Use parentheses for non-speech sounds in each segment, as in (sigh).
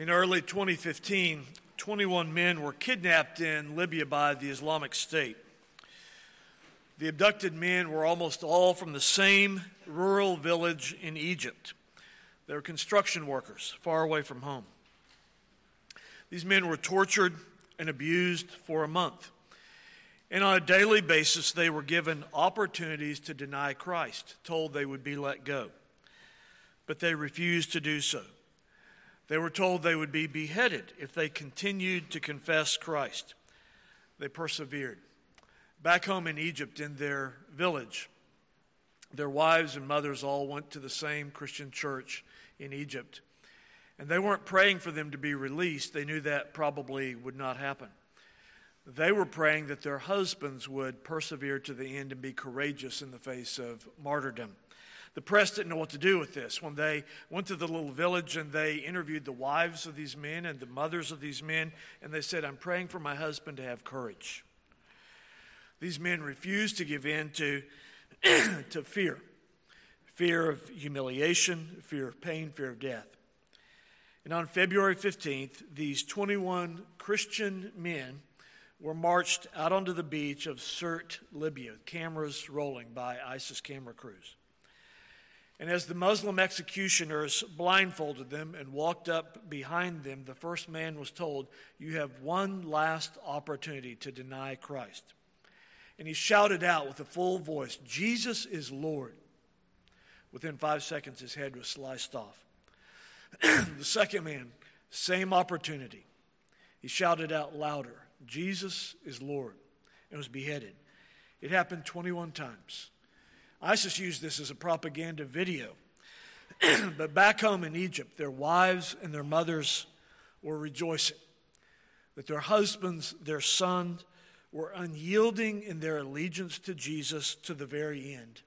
In early 2015, 21 men were kidnapped in Libya by the Islamic State. The abducted men were almost all from the same rural village in Egypt. They were construction workers, far away from home. These men were tortured and abused for a month. And on a daily basis, they were given opportunities to deny Christ, told they would be let go. But they refused to do so. They were told they would be beheaded if they continued to confess Christ. They persevered. Back home in Egypt, in their village, their wives and mothers all went to the same Christian church in Egypt. And they weren't praying for them to be released. They knew that probably would not happen. They were praying that their husbands would persevere to the end and be courageous in the face of martyrdom. The press didn't know what to do with this. When they went to the little village and they interviewed the wives of these men and the mothers of these men, and they said, I'm praying for my husband to have courage. These men refused to give in to, (clears throat) to fear fear of humiliation, fear of pain, fear of death. And on February 15th, these 21 Christian men were marched out onto the beach of Sirte, Libya, cameras rolling by ISIS camera crews. And as the Muslim executioners blindfolded them and walked up behind them, the first man was told, You have one last opportunity to deny Christ. And he shouted out with a full voice, Jesus is Lord. Within five seconds, his head was sliced off. (clears throat) the second man, same opportunity. He shouted out louder, Jesus is Lord, and was beheaded. It happened 21 times. ISIS used this as a propaganda video. (clears throat) but back home in Egypt, their wives and their mothers were rejoicing that their husbands, their sons, were unyielding in their allegiance to Jesus to the very end.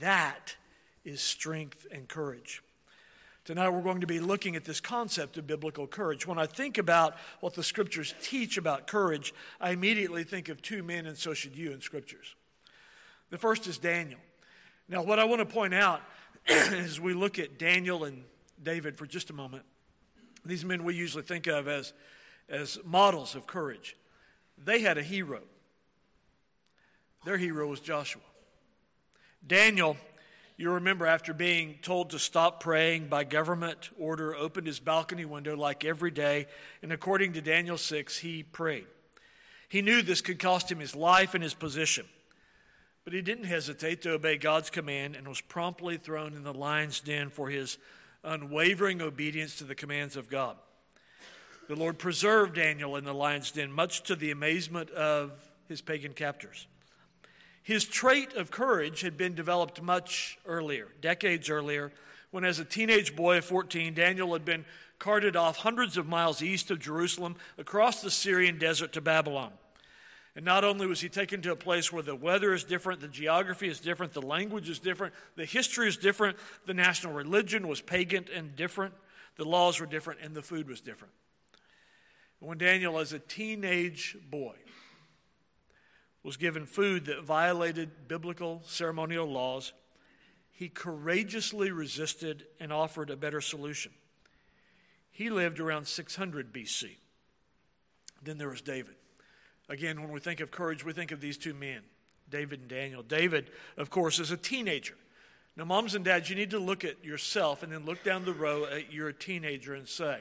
That is strength and courage. Tonight we're going to be looking at this concept of biblical courage. When I think about what the scriptures teach about courage, I immediately think of two men, and so should you in scriptures. The first is Daniel. Now, what I want to point out (clears throat) as we look at Daniel and David for just a moment, these men we usually think of as, as models of courage, they had a hero. Their hero was Joshua. Daniel, you remember, after being told to stop praying by government order, opened his balcony window like every day, and according to Daniel 6, he prayed. He knew this could cost him his life and his position. But he didn't hesitate to obey God's command and was promptly thrown in the lion's den for his unwavering obedience to the commands of God. The Lord preserved Daniel in the lion's den, much to the amazement of his pagan captors. His trait of courage had been developed much earlier, decades earlier, when as a teenage boy of 14, Daniel had been carted off hundreds of miles east of Jerusalem across the Syrian desert to Babylon. And not only was he taken to a place where the weather is different, the geography is different, the language is different, the history is different, the national religion was pagan and different, the laws were different, and the food was different. when Daniel, as a teenage boy, was given food that violated biblical ceremonial laws, he courageously resisted and offered a better solution. He lived around 600 BC. Then there was David. Again, when we think of courage, we think of these two men, David and Daniel. David, of course, is a teenager. Now, moms and dads, you need to look at yourself and then look down the row at your teenager and say,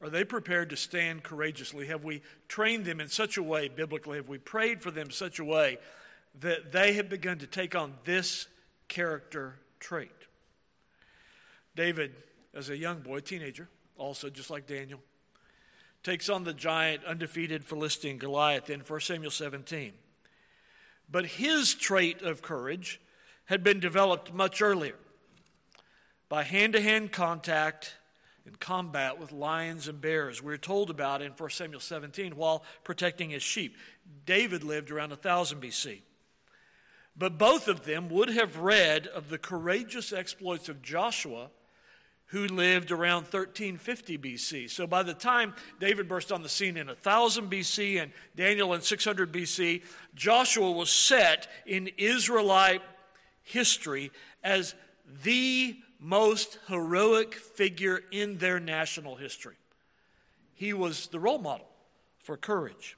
Are they prepared to stand courageously? Have we trained them in such a way, biblically? Have we prayed for them such a way that they have begun to take on this character trait? David, as a young boy, teenager, also just like Daniel, takes on the giant, undefeated Philistine Goliath in 1 Samuel 17. But his trait of courage had been developed much earlier by hand to hand contact and combat with lions and bears. We're told about in 1 Samuel 17 while protecting his sheep. David lived around 1000 BC. But both of them would have read of the courageous exploits of Joshua who lived around 1350 BC. So by the time David burst on the scene in 1000 BC and Daniel in 600 BC, Joshua was set in Israelite history as the most heroic figure in their national history. He was the role model for courage.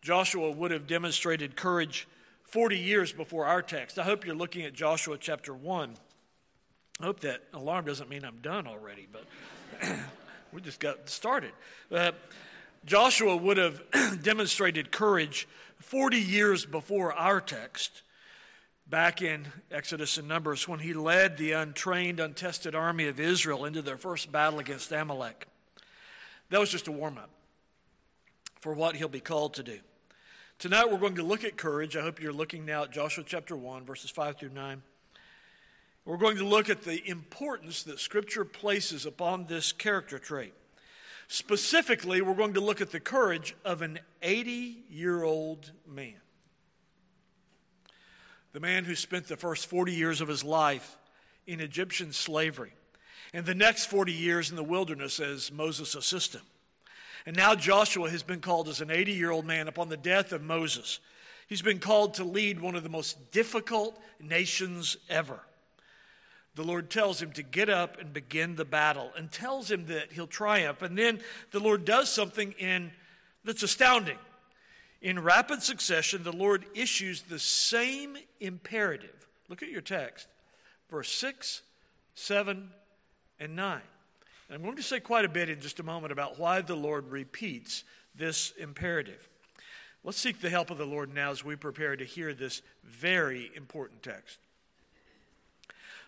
Joshua would have demonstrated courage 40 years before our text. I hope you're looking at Joshua chapter 1. I hope that alarm doesn't mean I'm done already, but (clears throat) we just got started. Uh, Joshua would have (clears throat) demonstrated courage 40 years before our text, back in Exodus and Numbers, when he led the untrained, untested army of Israel into their first battle against Amalek. That was just a warm up for what he'll be called to do. Tonight we're going to look at courage. I hope you're looking now at Joshua chapter 1, verses 5 through 9. We're going to look at the importance that Scripture places upon this character trait. Specifically, we're going to look at the courage of an 80 year old man. The man who spent the first 40 years of his life in Egyptian slavery and the next 40 years in the wilderness as Moses' assistant. And now Joshua has been called as an 80 year old man upon the death of Moses. He's been called to lead one of the most difficult nations ever the Lord tells him to get up and begin the battle and tells him that he'll triumph. And then the Lord does something in, that's astounding. In rapid succession, the Lord issues the same imperative. Look at your text, verse 6, 7, and 9. And I'm going to say quite a bit in just a moment about why the Lord repeats this imperative. Let's seek the help of the Lord now as we prepare to hear this very important text.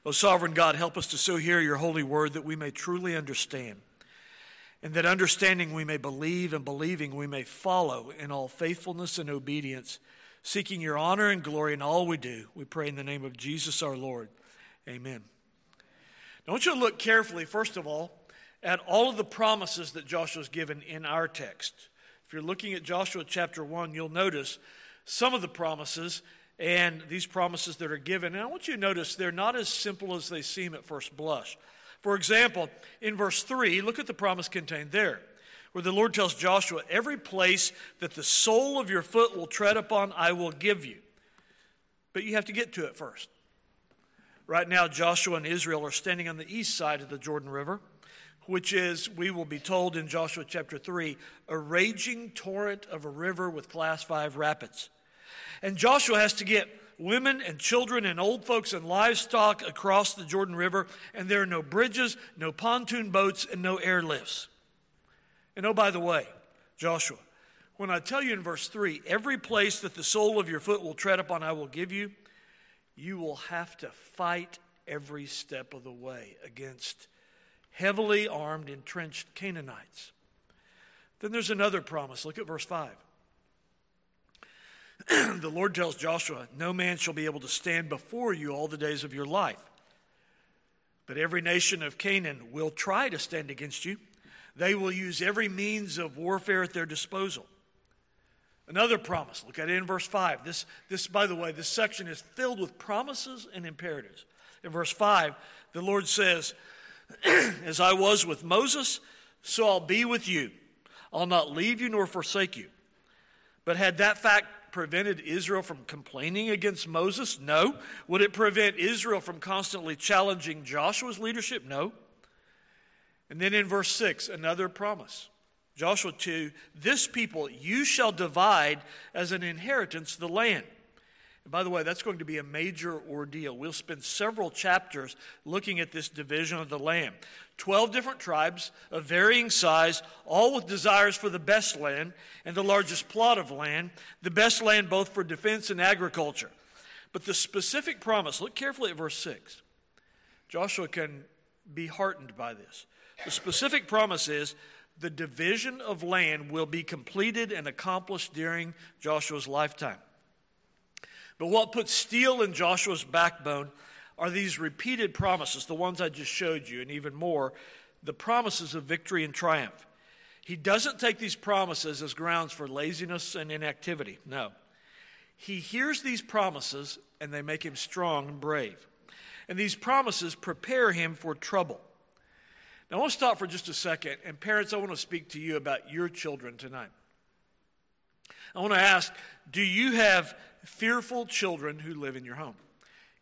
O sovereign God, help us to so hear your holy word that we may truly understand, and that understanding we may believe, and believing we may follow in all faithfulness and obedience, seeking your honor and glory in all we do. We pray in the name of Jesus our Lord. Amen. Now, I want you to look carefully, first of all, at all of the promises that Joshua has given in our text. If you're looking at Joshua chapter 1, you'll notice some of the promises and these promises that are given. And I want you to notice they're not as simple as they seem at first blush. For example, in verse 3, look at the promise contained there, where the Lord tells Joshua, Every place that the sole of your foot will tread upon, I will give you. But you have to get to it first. Right now, Joshua and Israel are standing on the east side of the Jordan River, which is, we will be told in Joshua chapter 3, a raging torrent of a river with class 5 rapids. And Joshua has to get women and children and old folks and livestock across the Jordan River, and there are no bridges, no pontoon boats, and no airlifts. And oh, by the way, Joshua, when I tell you in verse 3, every place that the sole of your foot will tread upon, I will give you, you will have to fight every step of the way against heavily armed, entrenched Canaanites. Then there's another promise. Look at verse 5. (clears throat) the Lord tells Joshua, No man shall be able to stand before you all the days of your life. But every nation of Canaan will try to stand against you. They will use every means of warfare at their disposal. Another promise, look at it in verse 5. This, this, by the way, this section is filled with promises and imperatives. In verse 5, the Lord says, (clears throat) As I was with Moses, so I'll be with you. I'll not leave you nor forsake you. But had that fact prevented Israel from complaining against Moses? No. Would it prevent Israel from constantly challenging Joshua's leadership? No. And then in verse 6, another promise. Joshua 2 This people you shall divide as an inheritance the land. And by the way, that's going to be a major ordeal. We'll spend several chapters looking at this division of the land. 12 different tribes of varying size, all with desires for the best land and the largest plot of land, the best land both for defense and agriculture. But the specific promise, look carefully at verse 6. Joshua can be heartened by this. The specific promise is the division of land will be completed and accomplished during Joshua's lifetime. But what puts steel in Joshua's backbone are these repeated promises, the ones I just showed you, and even more, the promises of victory and triumph. He doesn't take these promises as grounds for laziness and inactivity. No. He hears these promises and they make him strong and brave. And these promises prepare him for trouble. Now, I want to stop for just a second. And parents, I want to speak to you about your children tonight. I want to ask do you have fearful children who live in your home?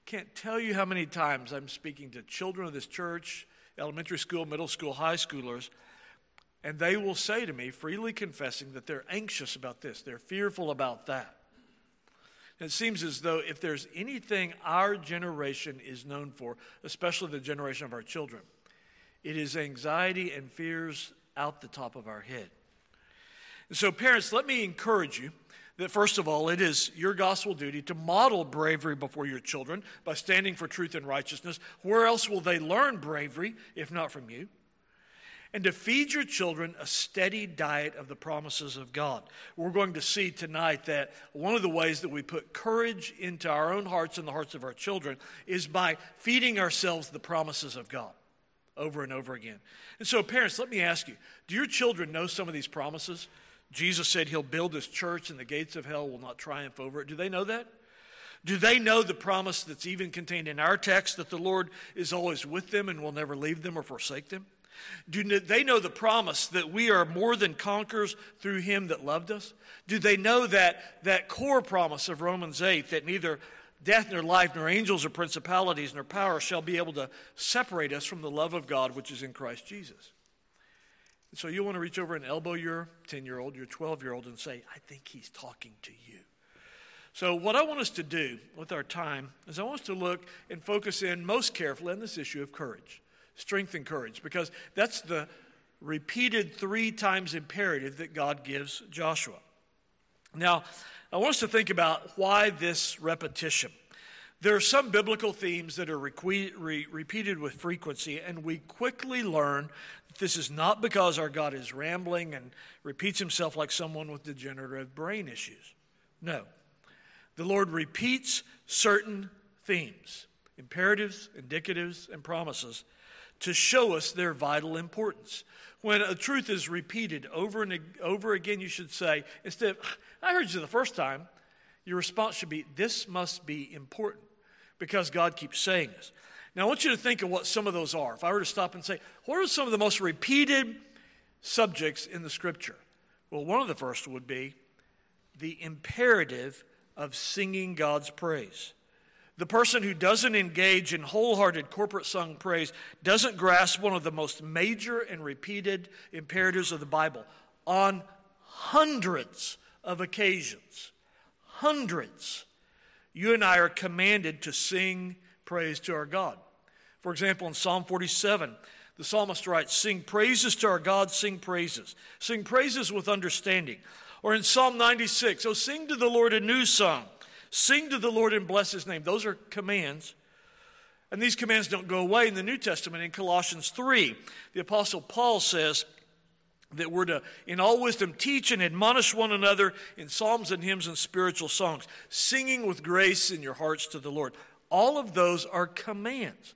can't tell you how many times I'm speaking to children of this church, elementary school, middle school, high schoolers, and they will say to me, freely confessing, that they're anxious about this, they're fearful about that. It seems as though if there's anything our generation is known for, especially the generation of our children, it is anxiety and fears out the top of our head. And so, parents, let me encourage you that first of all, it is your gospel duty to model bravery before your children by standing for truth and righteousness. Where else will they learn bravery if not from you? And to feed your children a steady diet of the promises of God. We're going to see tonight that one of the ways that we put courage into our own hearts and the hearts of our children is by feeding ourselves the promises of God over and over again. And so, parents, let me ask you do your children know some of these promises? Jesus said he'll build his church and the gates of hell will not triumph over it. Do they know that? Do they know the promise that's even contained in our text that the Lord is always with them and will never leave them or forsake them? Do they know the promise that we are more than conquerors through him that loved us? Do they know that, that core promise of Romans 8 that neither death nor life nor angels or principalities nor power shall be able to separate us from the love of God which is in Christ Jesus? So you want to reach over and elbow your 10 year old, your 12 year old, and say, I think he's talking to you. So, what I want us to do with our time is I want us to look and focus in most carefully on this issue of courage, strength and courage, because that's the repeated three times imperative that God gives Joshua. Now, I want us to think about why this repetition. There are some biblical themes that are re- re- repeated with frequency, and we quickly learn this is not because our God is rambling and repeats himself like someone with degenerative brain issues. No. The Lord repeats certain themes, imperatives, indicatives, and promises to show us their vital importance. When a truth is repeated over and over again, you should say, instead of, I heard you the first time, your response should be, This must be important because God keeps saying this. Now, I want you to think of what some of those are. If I were to stop and say, what are some of the most repeated subjects in the scripture? Well, one of the first would be the imperative of singing God's praise. The person who doesn't engage in wholehearted corporate sung praise doesn't grasp one of the most major and repeated imperatives of the Bible on hundreds of occasions. Hundreds you and I are commanded to sing praise to our God. For example, in Psalm 47, the psalmist writes, Sing praises to our God, sing praises. Sing praises with understanding. Or in Psalm 96, Oh, sing to the Lord a new song. Sing to the Lord and bless his name. Those are commands. And these commands don't go away in the New Testament. In Colossians 3, the Apostle Paul says, that we're to, in all wisdom, teach and admonish one another in psalms and hymns and spiritual songs, singing with grace in your hearts to the Lord. All of those are commands.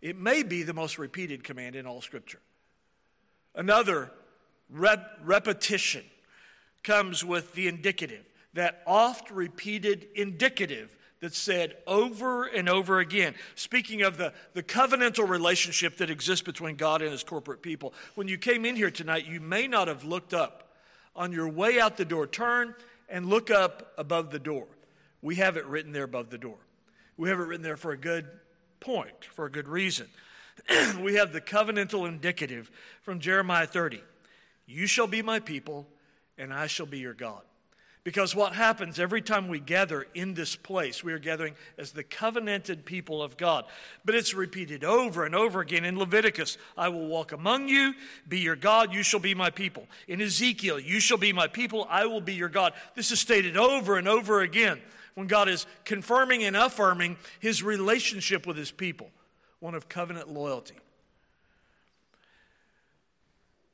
It may be the most repeated command in all Scripture. Another rep- repetition comes with the indicative, that oft repeated indicative that's said over and over again. Speaking of the, the covenantal relationship that exists between God and his corporate people. When you came in here tonight, you may not have looked up. On your way out the door, turn and look up above the door. We have it written there above the door. We have it written there for a good point, for a good reason. (clears throat) we have the covenantal indicative from Jeremiah 30 You shall be my people, and I shall be your God. Because what happens every time we gather in this place, we are gathering as the covenanted people of God. But it's repeated over and over again in Leviticus I will walk among you, be your God, you shall be my people. In Ezekiel, you shall be my people, I will be your God. This is stated over and over again when God is confirming and affirming his relationship with his people, one of covenant loyalty.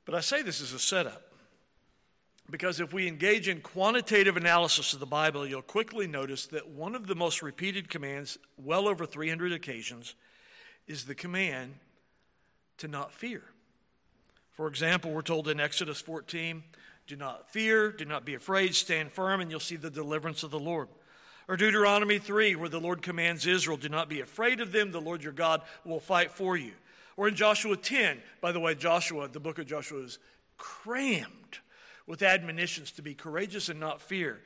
But I say this as a setup. Because if we engage in quantitative analysis of the Bible, you'll quickly notice that one of the most repeated commands, well over 300 occasions, is the command to not fear. For example, we're told in Exodus 14, do not fear, do not be afraid, stand firm, and you'll see the deliverance of the Lord. Or Deuteronomy 3, where the Lord commands Israel, do not be afraid of them, the Lord your God will fight for you. Or in Joshua 10, by the way, Joshua, the book of Joshua is crammed with admonitions to be courageous and not fear.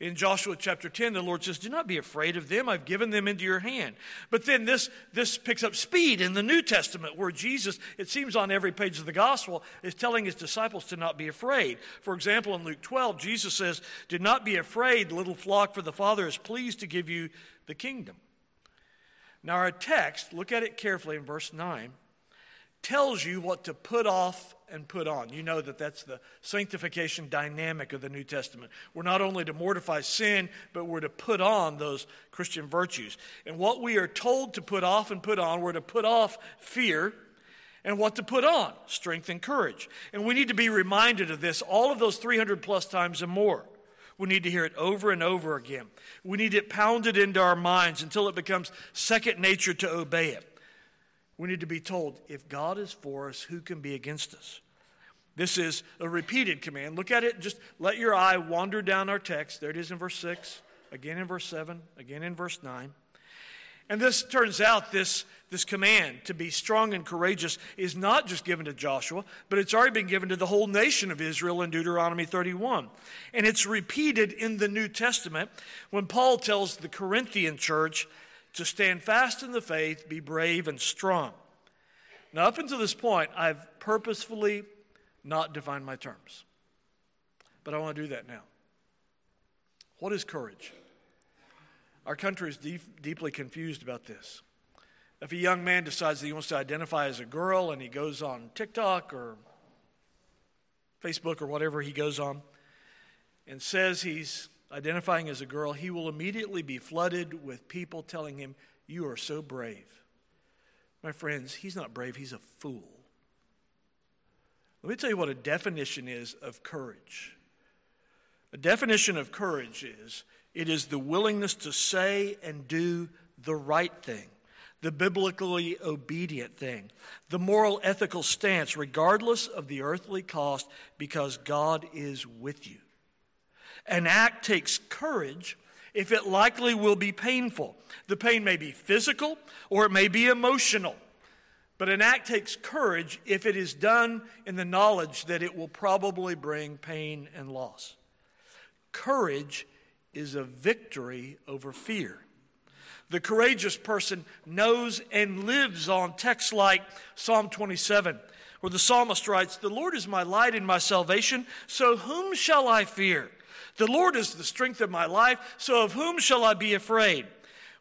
In Joshua chapter 10, the Lord says, Do not be afraid of them. I've given them into your hand. But then this, this picks up speed in the New Testament, where Jesus, it seems on every page of the gospel, is telling his disciples to not be afraid. For example, in Luke 12, Jesus says, Do not be afraid, little flock, for the Father is pleased to give you the kingdom. Now, our text, look at it carefully in verse 9, tells you what to put off and put on. You know that that's the sanctification dynamic of the New Testament. We're not only to mortify sin, but we're to put on those Christian virtues. And what we are told to put off and put on, we're to put off fear. And what to put on? Strength and courage. And we need to be reminded of this all of those 300 plus times and more. We need to hear it over and over again. We need it pounded into our minds until it becomes second nature to obey it. We need to be told if God is for us, who can be against us? This is a repeated command. Look at it, just let your eye wander down our text. There it is in verse 6, again in verse 7, again in verse 9. And this turns out this, this command to be strong and courageous is not just given to Joshua, but it's already been given to the whole nation of Israel in Deuteronomy 31. And it's repeated in the New Testament when Paul tells the Corinthian church to stand fast in the faith, be brave and strong. Now, up until this point, I've purposefully not define my terms. But I want to do that now. What is courage? Our country is deep, deeply confused about this. If a young man decides that he wants to identify as a girl and he goes on TikTok or Facebook or whatever he goes on and says he's identifying as a girl, he will immediately be flooded with people telling him, You are so brave. My friends, he's not brave, he's a fool. Let me tell you what a definition is of courage. A definition of courage is it is the willingness to say and do the right thing, the biblically obedient thing, the moral ethical stance, regardless of the earthly cost, because God is with you. An act takes courage if it likely will be painful. The pain may be physical or it may be emotional. But an act takes courage if it is done in the knowledge that it will probably bring pain and loss. Courage is a victory over fear. The courageous person knows and lives on texts like Psalm 27, where the psalmist writes, The Lord is my light and my salvation, so whom shall I fear? The Lord is the strength of my life, so of whom shall I be afraid?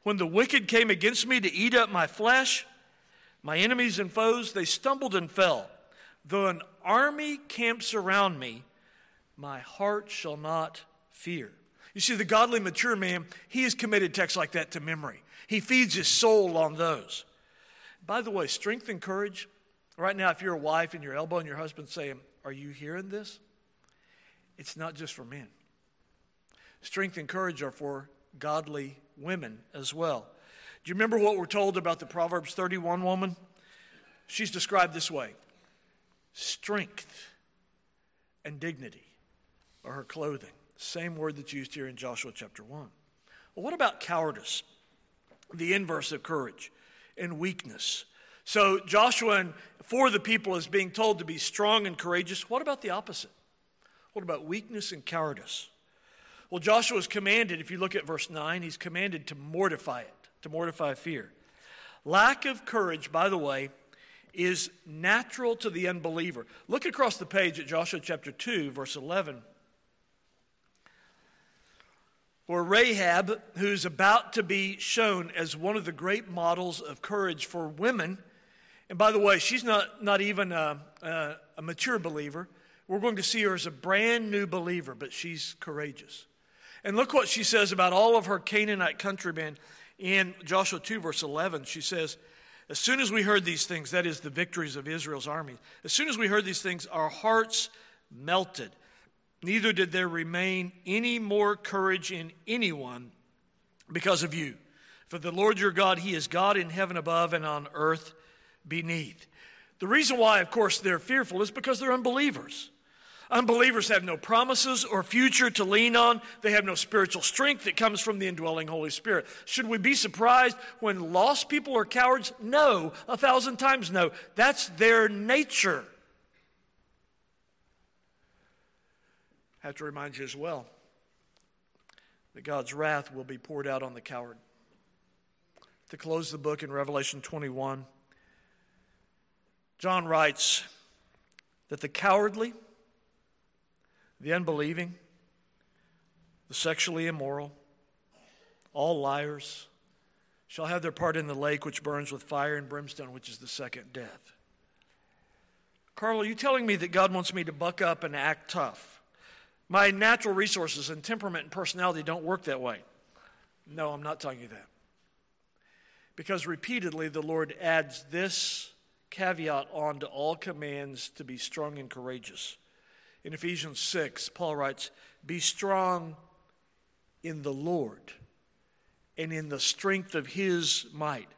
When the wicked came against me to eat up my flesh, my enemies and foes, they stumbled and fell. Though an army camps around me, my heart shall not fear. You see, the godly, mature man, he has committed texts like that to memory. He feeds his soul on those. By the way, strength and courage. Right now, if you're a wife and you're elbowing your husband saying, Are you hearing this? It's not just for men. Strength and courage are for godly women as well. Do you remember what we're told about the Proverbs 31 woman? She's described this way strength and dignity are her clothing. Same word that's used here in Joshua chapter 1. Well, what about cowardice? The inverse of courage and weakness. So Joshua for the people is being told to be strong and courageous. What about the opposite? What about weakness and cowardice? Well, Joshua is commanded, if you look at verse 9, he's commanded to mortify it, to mortify fear. Lack of courage, by the way, is natural to the unbeliever. Look across the page at Joshua chapter 2, verse 11 or Rahab, who's about to be shown as one of the great models of courage for women. And by the way, she's not, not even a, a, a mature believer. We're going to see her as a brand new believer, but she's courageous. And look what she says about all of her Canaanite countrymen in Joshua 2, verse 11. She says, As soon as we heard these things, that is the victories of Israel's army, as soon as we heard these things, our hearts melted neither did there remain any more courage in anyone because of you. For the Lord your God, He is God in heaven above and on earth beneath. The reason why, of course, they're fearful is because they're unbelievers. Unbelievers have no promises or future to lean on. They have no spiritual strength that comes from the indwelling Holy Spirit. Should we be surprised when lost people are cowards? No, a thousand times no. That's their nature. I have to remind you as well that God's wrath will be poured out on the coward. To close the book in Revelation 21, John writes that the cowardly, the unbelieving, the sexually immoral, all liars, shall have their part in the lake which burns with fire and brimstone, which is the second death. Carl, are you telling me that God wants me to buck up and act tough? My natural resources and temperament and personality don't work that way. No, I'm not telling you that. Because repeatedly the Lord adds this caveat on to all commands to be strong and courageous. In Ephesians 6, Paul writes, Be strong in the Lord and in the strength of his might.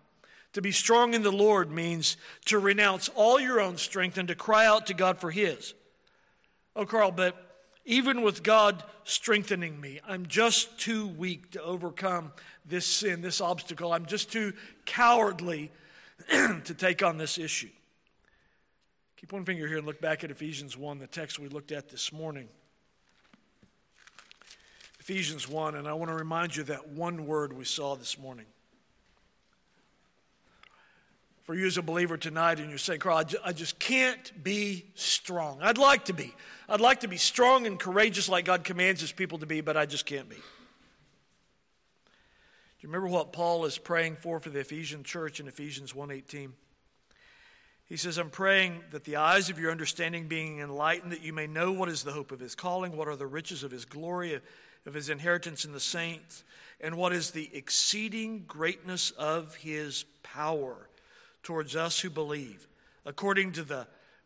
To be strong in the Lord means to renounce all your own strength and to cry out to God for his. Oh, Carl, but even with God strengthening me, I'm just too weak to overcome this sin, this obstacle. I'm just too cowardly (clears throat) to take on this issue. Keep one finger here and look back at Ephesians 1, the text we looked at this morning. Ephesians 1, and I want to remind you that one word we saw this morning. For you as a believer tonight, and you're saying, Carl, I just can't be strong. I'd like to be. I'd like to be strong and courageous like God commands his people to be, but I just can't be. Do you remember what Paul is praying for for the Ephesian church in Ephesians 1:18? He says, I'm praying that the eyes of your understanding being enlightened, that you may know what is the hope of his calling, what are the riches of his glory, of his inheritance in the saints, and what is the exceeding greatness of his power towards us who believe, according to the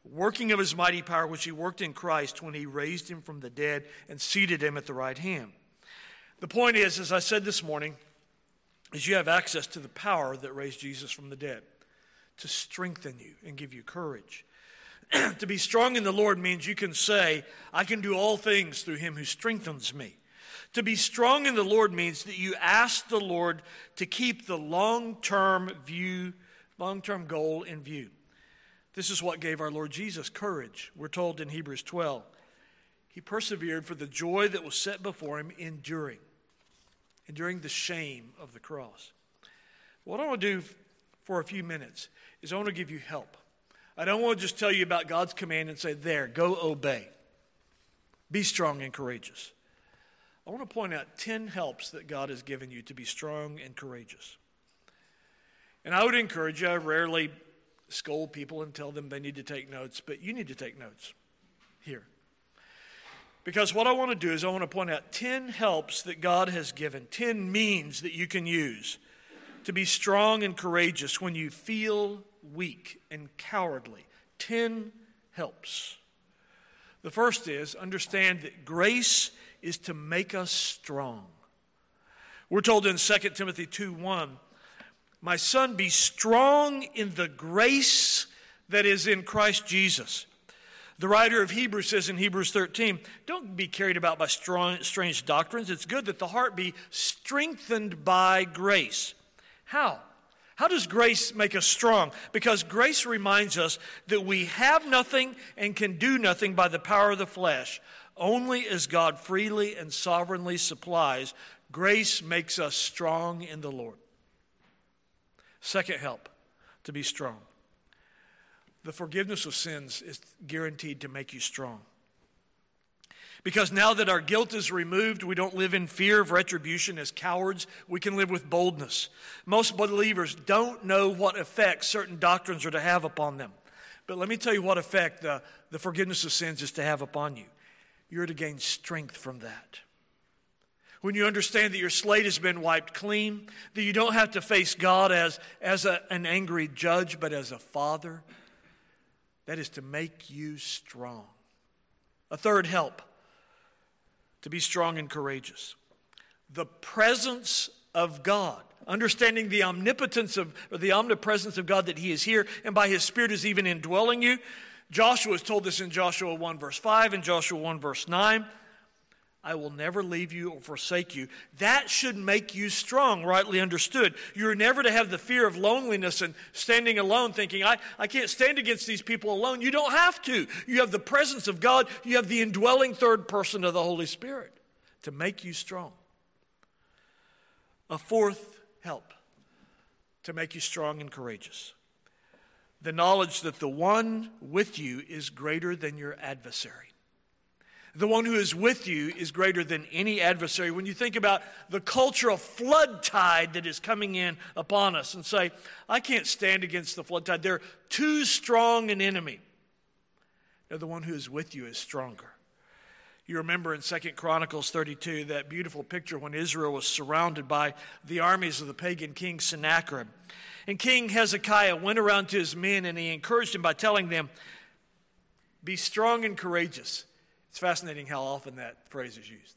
working of his mighty power, which he worked in Christ when he raised him from the dead and seated him at the right hand. The point is, as I said this morning, is you have access to the power that raised Jesus from the dead to strengthen you and give you courage. (clears throat) to be strong in the Lord means you can say, I can do all things through him who strengthens me. To be strong in the Lord means that you ask the Lord to keep the long term view, long term goal in view. This is what gave our Lord Jesus courage. We're told in Hebrews 12. He persevered for the joy that was set before him, enduring, enduring the shame of the cross. What I want to do for a few minutes is I want to give you help. I don't want to just tell you about God's command and say, There, go obey. Be strong and courageous. I want to point out 10 helps that God has given you to be strong and courageous. And I would encourage you, I rarely scold people and tell them they need to take notes, but you need to take notes here. Because what I want to do is I want to point out 10 helps that God has given, 10 means that you can use to be strong and courageous when you feel weak and cowardly. 10 helps. The first is understand that grace is to make us strong. We're told in 2 Timothy 2 1, My son, be strong in the grace that is in Christ Jesus. The writer of Hebrews says in Hebrews 13, Don't be carried about by strong, strange doctrines. It's good that the heart be strengthened by grace. How? How does grace make us strong? Because grace reminds us that we have nothing and can do nothing by the power of the flesh, only as God freely and sovereignly supplies, grace makes us strong in the Lord. Second help to be strong. The forgiveness of sins is guaranteed to make you strong. Because now that our guilt is removed, we don't live in fear of retribution as cowards. We can live with boldness. Most believers don't know what effect certain doctrines are to have upon them. But let me tell you what effect the, the forgiveness of sins is to have upon you you're to gain strength from that. When you understand that your slate has been wiped clean, that you don't have to face God as, as a, an angry judge, but as a father, that is to make you strong. A third help to be strong and courageous the presence of God. Understanding the omnipotence of, or the omnipresence of God that He is here and by His Spirit is even indwelling you. Joshua is told this in Joshua 1, verse 5, and Joshua 1, verse 9. I will never leave you or forsake you. That should make you strong, rightly understood. You're never to have the fear of loneliness and standing alone, thinking, I, I can't stand against these people alone. You don't have to. You have the presence of God, you have the indwelling third person of the Holy Spirit to make you strong. A fourth help to make you strong and courageous the knowledge that the one with you is greater than your adversary. The one who is with you is greater than any adversary. When you think about the cultural flood tide that is coming in upon us and say, I can't stand against the flood tide, they're too strong an enemy. No, the one who is with you is stronger. You remember in Second Chronicles 32 that beautiful picture when Israel was surrounded by the armies of the pagan king Sennacherib. And King Hezekiah went around to his men and he encouraged them by telling them, Be strong and courageous. It's fascinating how often that phrase is used.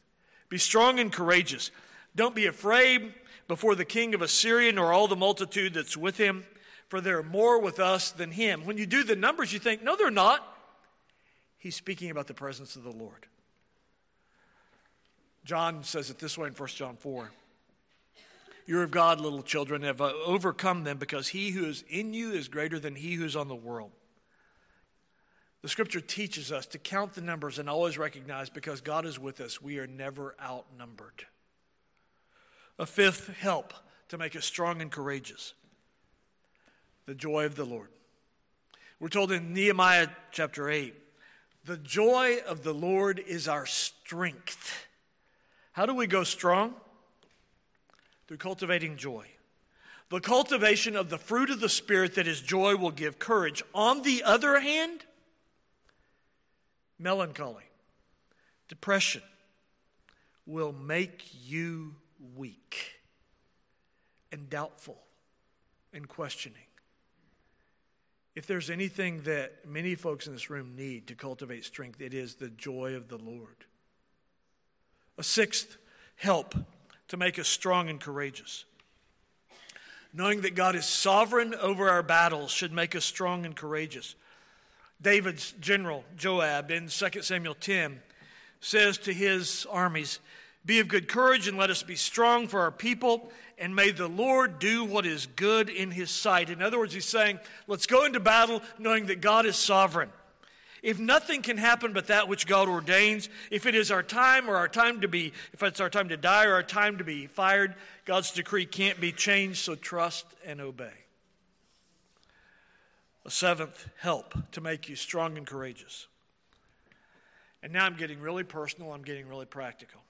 Be strong and courageous. Don't be afraid before the king of Assyria nor all the multitude that's with him, for there are more with us than him. When you do the numbers, you think, No, they're not. He's speaking about the presence of the Lord. John says it this way in 1 John 4. You're of God, little children, have overcome them because he who is in you is greater than he who's on the world. The scripture teaches us to count the numbers and always recognize because God is with us, we are never outnumbered. A fifth help to make us strong and courageous the joy of the Lord. We're told in Nehemiah chapter 8 the joy of the Lord is our strength. How do we go strong? Through cultivating joy. The cultivation of the fruit of the Spirit that is joy will give courage. On the other hand, melancholy, depression will make you weak and doubtful and questioning. If there's anything that many folks in this room need to cultivate strength, it is the joy of the Lord. A sixth help to make us strong and courageous. Knowing that God is sovereign over our battles should make us strong and courageous. David's general, Joab, in 2 Samuel 10, says to his armies, Be of good courage and let us be strong for our people, and may the Lord do what is good in his sight. In other words, he's saying, Let's go into battle knowing that God is sovereign. If nothing can happen but that which God ordains, if it is our time or our time to be, if it's our time to die or our time to be fired, God's decree can't be changed, so trust and obey. A seventh, help to make you strong and courageous. And now I'm getting really personal, I'm getting really practical.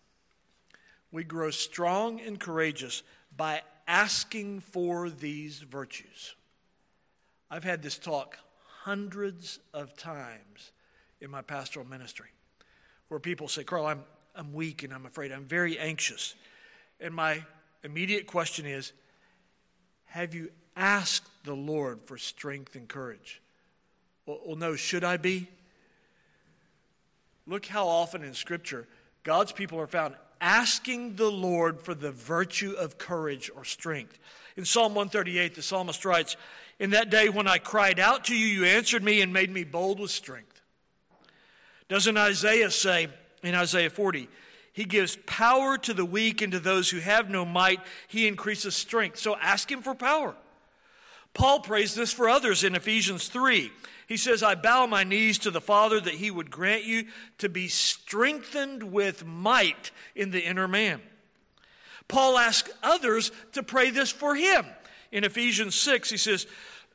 We grow strong and courageous by asking for these virtues. I've had this talk hundreds of times in my pastoral ministry where people say, Carl, I'm, I'm weak and I'm afraid. I'm very anxious. And my immediate question is Have you asked the Lord for strength and courage? Well, well, no, should I be? Look how often in Scripture God's people are found asking the Lord for the virtue of courage or strength. In Psalm 138, the psalmist writes, In that day when I cried out to you, you answered me and made me bold with strength. Doesn't Isaiah say in Isaiah 40, He gives power to the weak and to those who have no might, He increases strength. So ask Him for power. Paul prays this for others in Ephesians 3. He says, I bow my knees to the Father that he would grant you to be strengthened with might in the inner man. Paul asks others to pray this for him. In Ephesians 6, he says,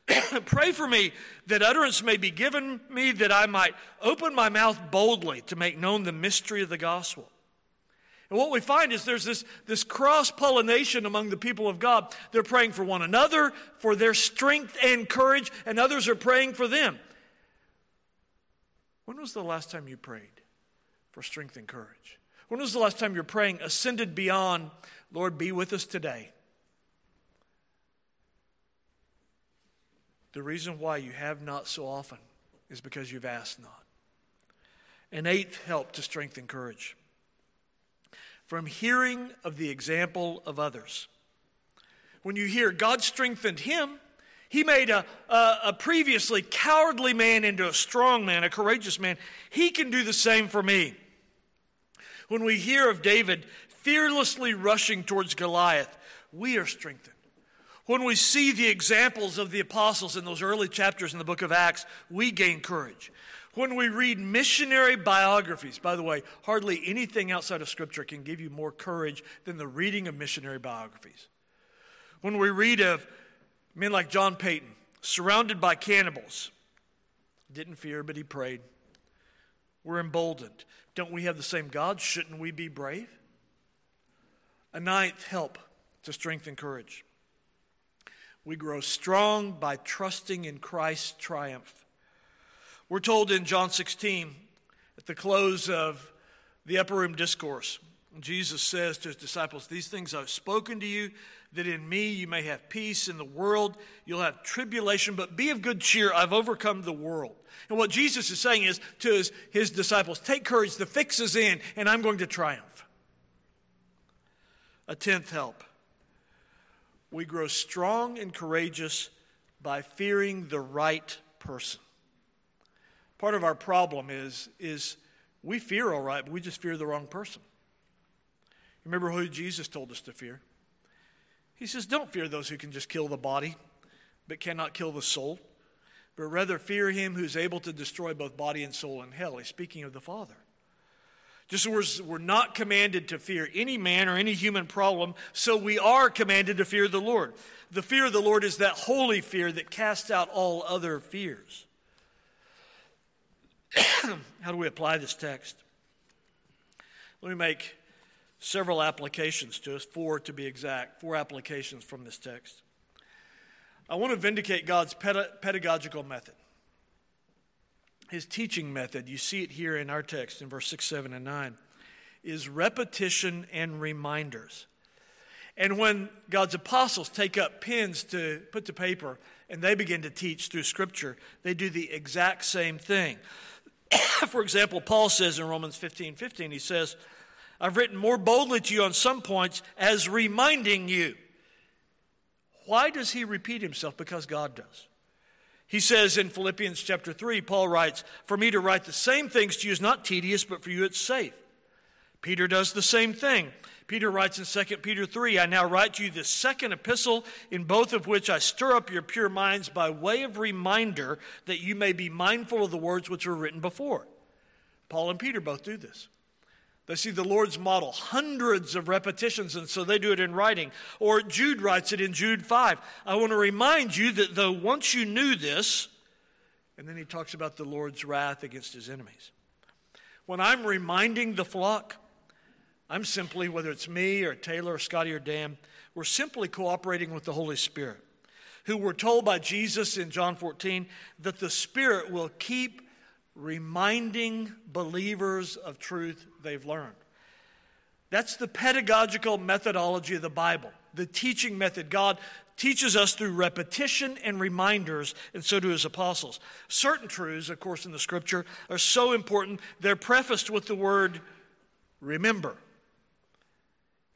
(clears throat) Pray for me that utterance may be given me, that I might open my mouth boldly to make known the mystery of the gospel and what we find is there's this, this cross pollination among the people of God. They're praying for one another, for their strength and courage, and others are praying for them. When was the last time you prayed for strength and courage? When was the last time you're praying ascended beyond, Lord, be with us today? The reason why you have not so often is because you've asked not. An eighth help to strengthen courage from hearing of the example of others. When you hear God strengthened him, he made a, a, a, previously cowardly man into a strong man, a courageous man. He can do the same for me. When we hear of David fearlessly rushing towards Goliath, we are strengthened. When we see the examples of the apostles in those early chapters in the book of Acts, we gain courage. When we read missionary biographies, by the way, hardly anything outside of Scripture can give you more courage than the reading of missionary biographies. When we read of men like John Paton, surrounded by cannibals, didn't fear, but he prayed. We're emboldened. Don't we have the same God? Shouldn't we be brave? A ninth help to strengthen courage. We grow strong by trusting in Christ's triumph. We're told in John 16, at the close of the upper room discourse, Jesus says to his disciples, These things I've spoken to you, that in me you may have peace. In the world you'll have tribulation, but be of good cheer. I've overcome the world. And what Jesus is saying is to his, his disciples, Take courage, the fix is in, and I'm going to triumph. A tenth help we grow strong and courageous by fearing the right person. Part of our problem is, is we fear all right, but we just fear the wrong person. Remember who Jesus told us to fear? He says, Don't fear those who can just kill the body, but cannot kill the soul, but rather fear him who's able to destroy both body and soul in hell. He's speaking of the Father. Just as we're not commanded to fear any man or any human problem, so we are commanded to fear the Lord. The fear of the Lord is that holy fear that casts out all other fears. (coughs) How do we apply this text? Let me make several applications to us, four to be exact, four applications from this text. I want to vindicate God's pedagogical method his teaching method, you see it here in our text in verse 6, 7, and 9, is repetition and reminders. And when God's apostles take up pens to put to paper and they begin to teach through Scripture, they do the exact same thing. (coughs) For example, Paul says in Romans 15 15, he says, I've written more boldly to you on some points as reminding you. Why does he repeat himself? Because God does. He says in Philippians chapter 3, Paul writes, For me to write the same things to you is not tedious, but for you it's safe. Peter does the same thing. Peter writes in 2 Peter 3, I now write to you the second epistle, in both of which I stir up your pure minds by way of reminder that you may be mindful of the words which were written before. Paul and Peter both do this. They see the Lord's model, hundreds of repetitions, and so they do it in writing. Or Jude writes it in Jude 5. I want to remind you that though once you knew this, and then he talks about the Lord's wrath against his enemies. When I'm reminding the flock, I'm simply, whether it's me or Taylor or Scotty or Dan, we're simply cooperating with the Holy Spirit, who we're told by Jesus in John 14 that the Spirit will keep reminding believers of truth they've learned. That's the pedagogical methodology of the Bible, the teaching method. God teaches us through repetition and reminders, and so do his apostles. Certain truths, of course, in the scripture are so important, they're prefaced with the word remember.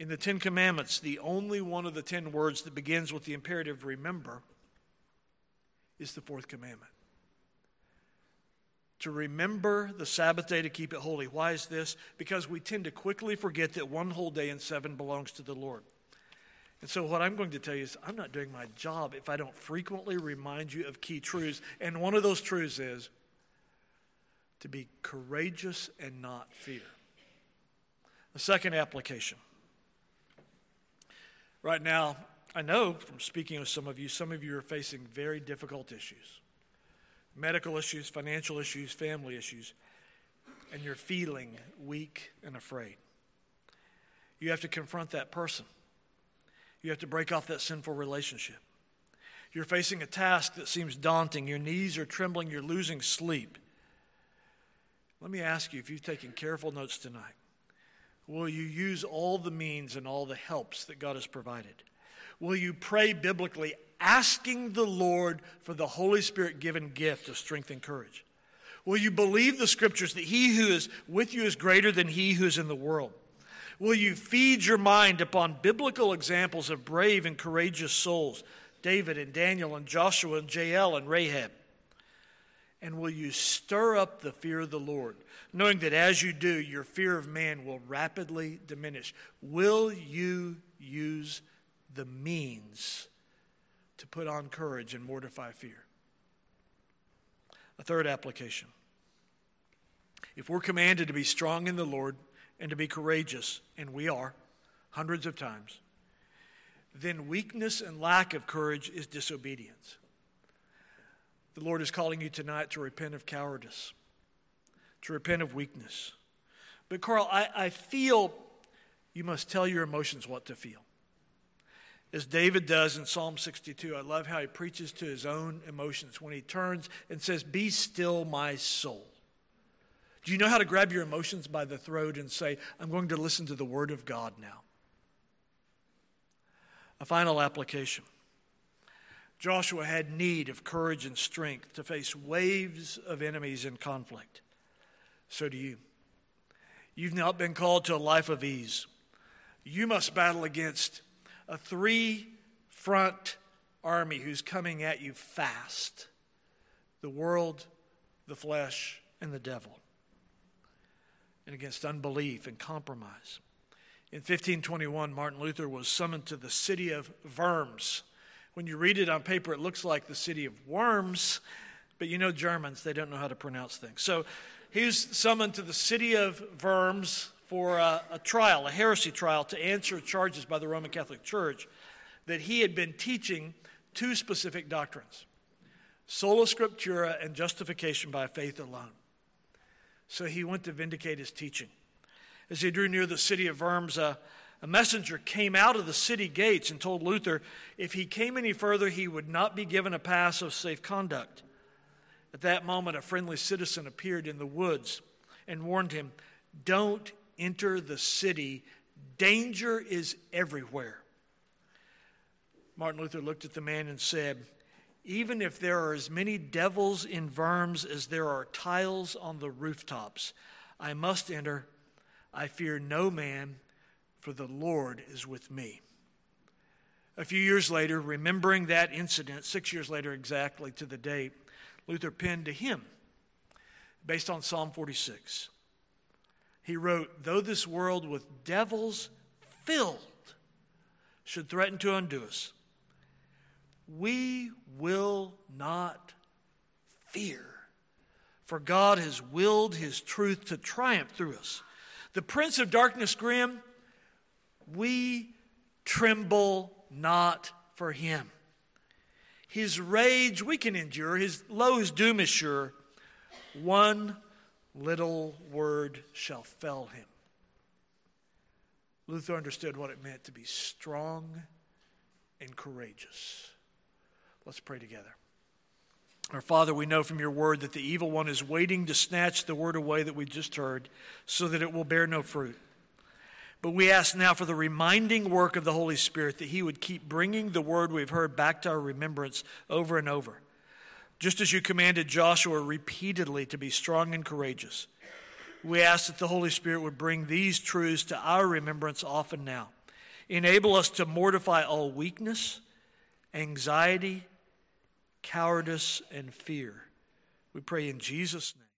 In the Ten Commandments, the only one of the ten words that begins with the imperative remember is the fourth commandment to remember the Sabbath day to keep it holy. Why is this? Because we tend to quickly forget that one whole day in seven belongs to the Lord. And so, what I'm going to tell you is, I'm not doing my job if I don't frequently remind you of key truths. And one of those truths is to be courageous and not fear. The second application. Right now, I know from speaking with some of you, some of you are facing very difficult issues medical issues, financial issues, family issues, and you're feeling weak and afraid. You have to confront that person. You have to break off that sinful relationship. You're facing a task that seems daunting. Your knees are trembling. You're losing sleep. Let me ask you if you've taken careful notes tonight, will you use all the means and all the helps that God has provided? Will you pray biblically asking the Lord for the Holy Spirit given gift of strength and courage? Will you believe the scriptures that he who is with you is greater than he who is in the world? Will you feed your mind upon biblical examples of brave and courageous souls, David and Daniel and Joshua and Jael and Rahab? And will you stir up the fear of the Lord, knowing that as you do, your fear of man will rapidly diminish? Will you use the means to put on courage and mortify fear. A third application. If we're commanded to be strong in the Lord and to be courageous, and we are hundreds of times, then weakness and lack of courage is disobedience. The Lord is calling you tonight to repent of cowardice, to repent of weakness. But, Carl, I, I feel you must tell your emotions what to feel. As David does in Psalm 62, I love how he preaches to his own emotions when he turns and says, Be still, my soul. Do you know how to grab your emotions by the throat and say, I'm going to listen to the word of God now? A final application. Joshua had need of courage and strength to face waves of enemies in conflict. So do you. You've not been called to a life of ease. You must battle against a three front army who's coming at you fast the world, the flesh, and the devil, and against unbelief and compromise. In 1521, Martin Luther was summoned to the city of Worms. When you read it on paper, it looks like the city of worms, but you know Germans, they don't know how to pronounce things. So he was summoned to the city of Worms for a, a trial, a heresy trial, to answer charges by the Roman Catholic Church that he had been teaching two specific doctrines sola scriptura and justification by faith alone. So he went to vindicate his teaching. As he drew near the city of Worms, a, a messenger came out of the city gates and told Luther if he came any further, he would not be given a pass of safe conduct. At that moment, a friendly citizen appeared in the woods and warned him, Don't enter the city. Danger is everywhere. Martin Luther looked at the man and said, Even if there are as many devils in Worms as there are tiles on the rooftops, I must enter I fear no man, for the Lord is with me. A few years later, remembering that incident, six years later exactly to the date, Luther penned a hymn based on Psalm 46. He wrote, Though this world with devils filled should threaten to undo us, we will not fear, for God has willed his truth to triumph through us. The prince of darkness grim, we tremble not for him. His rage we can endure, his lo his doom is sure. One little word shall fell him. Luther understood what it meant to be strong and courageous. Let's pray together. Our Father, we know from your word that the evil one is waiting to snatch the word away that we just heard so that it will bear no fruit. But we ask now for the reminding work of the Holy Spirit that he would keep bringing the word we've heard back to our remembrance over and over. Just as you commanded Joshua repeatedly to be strong and courageous, we ask that the Holy Spirit would bring these truths to our remembrance often now. Enable us to mortify all weakness, anxiety, cowardice, and fear. We pray in Jesus' name.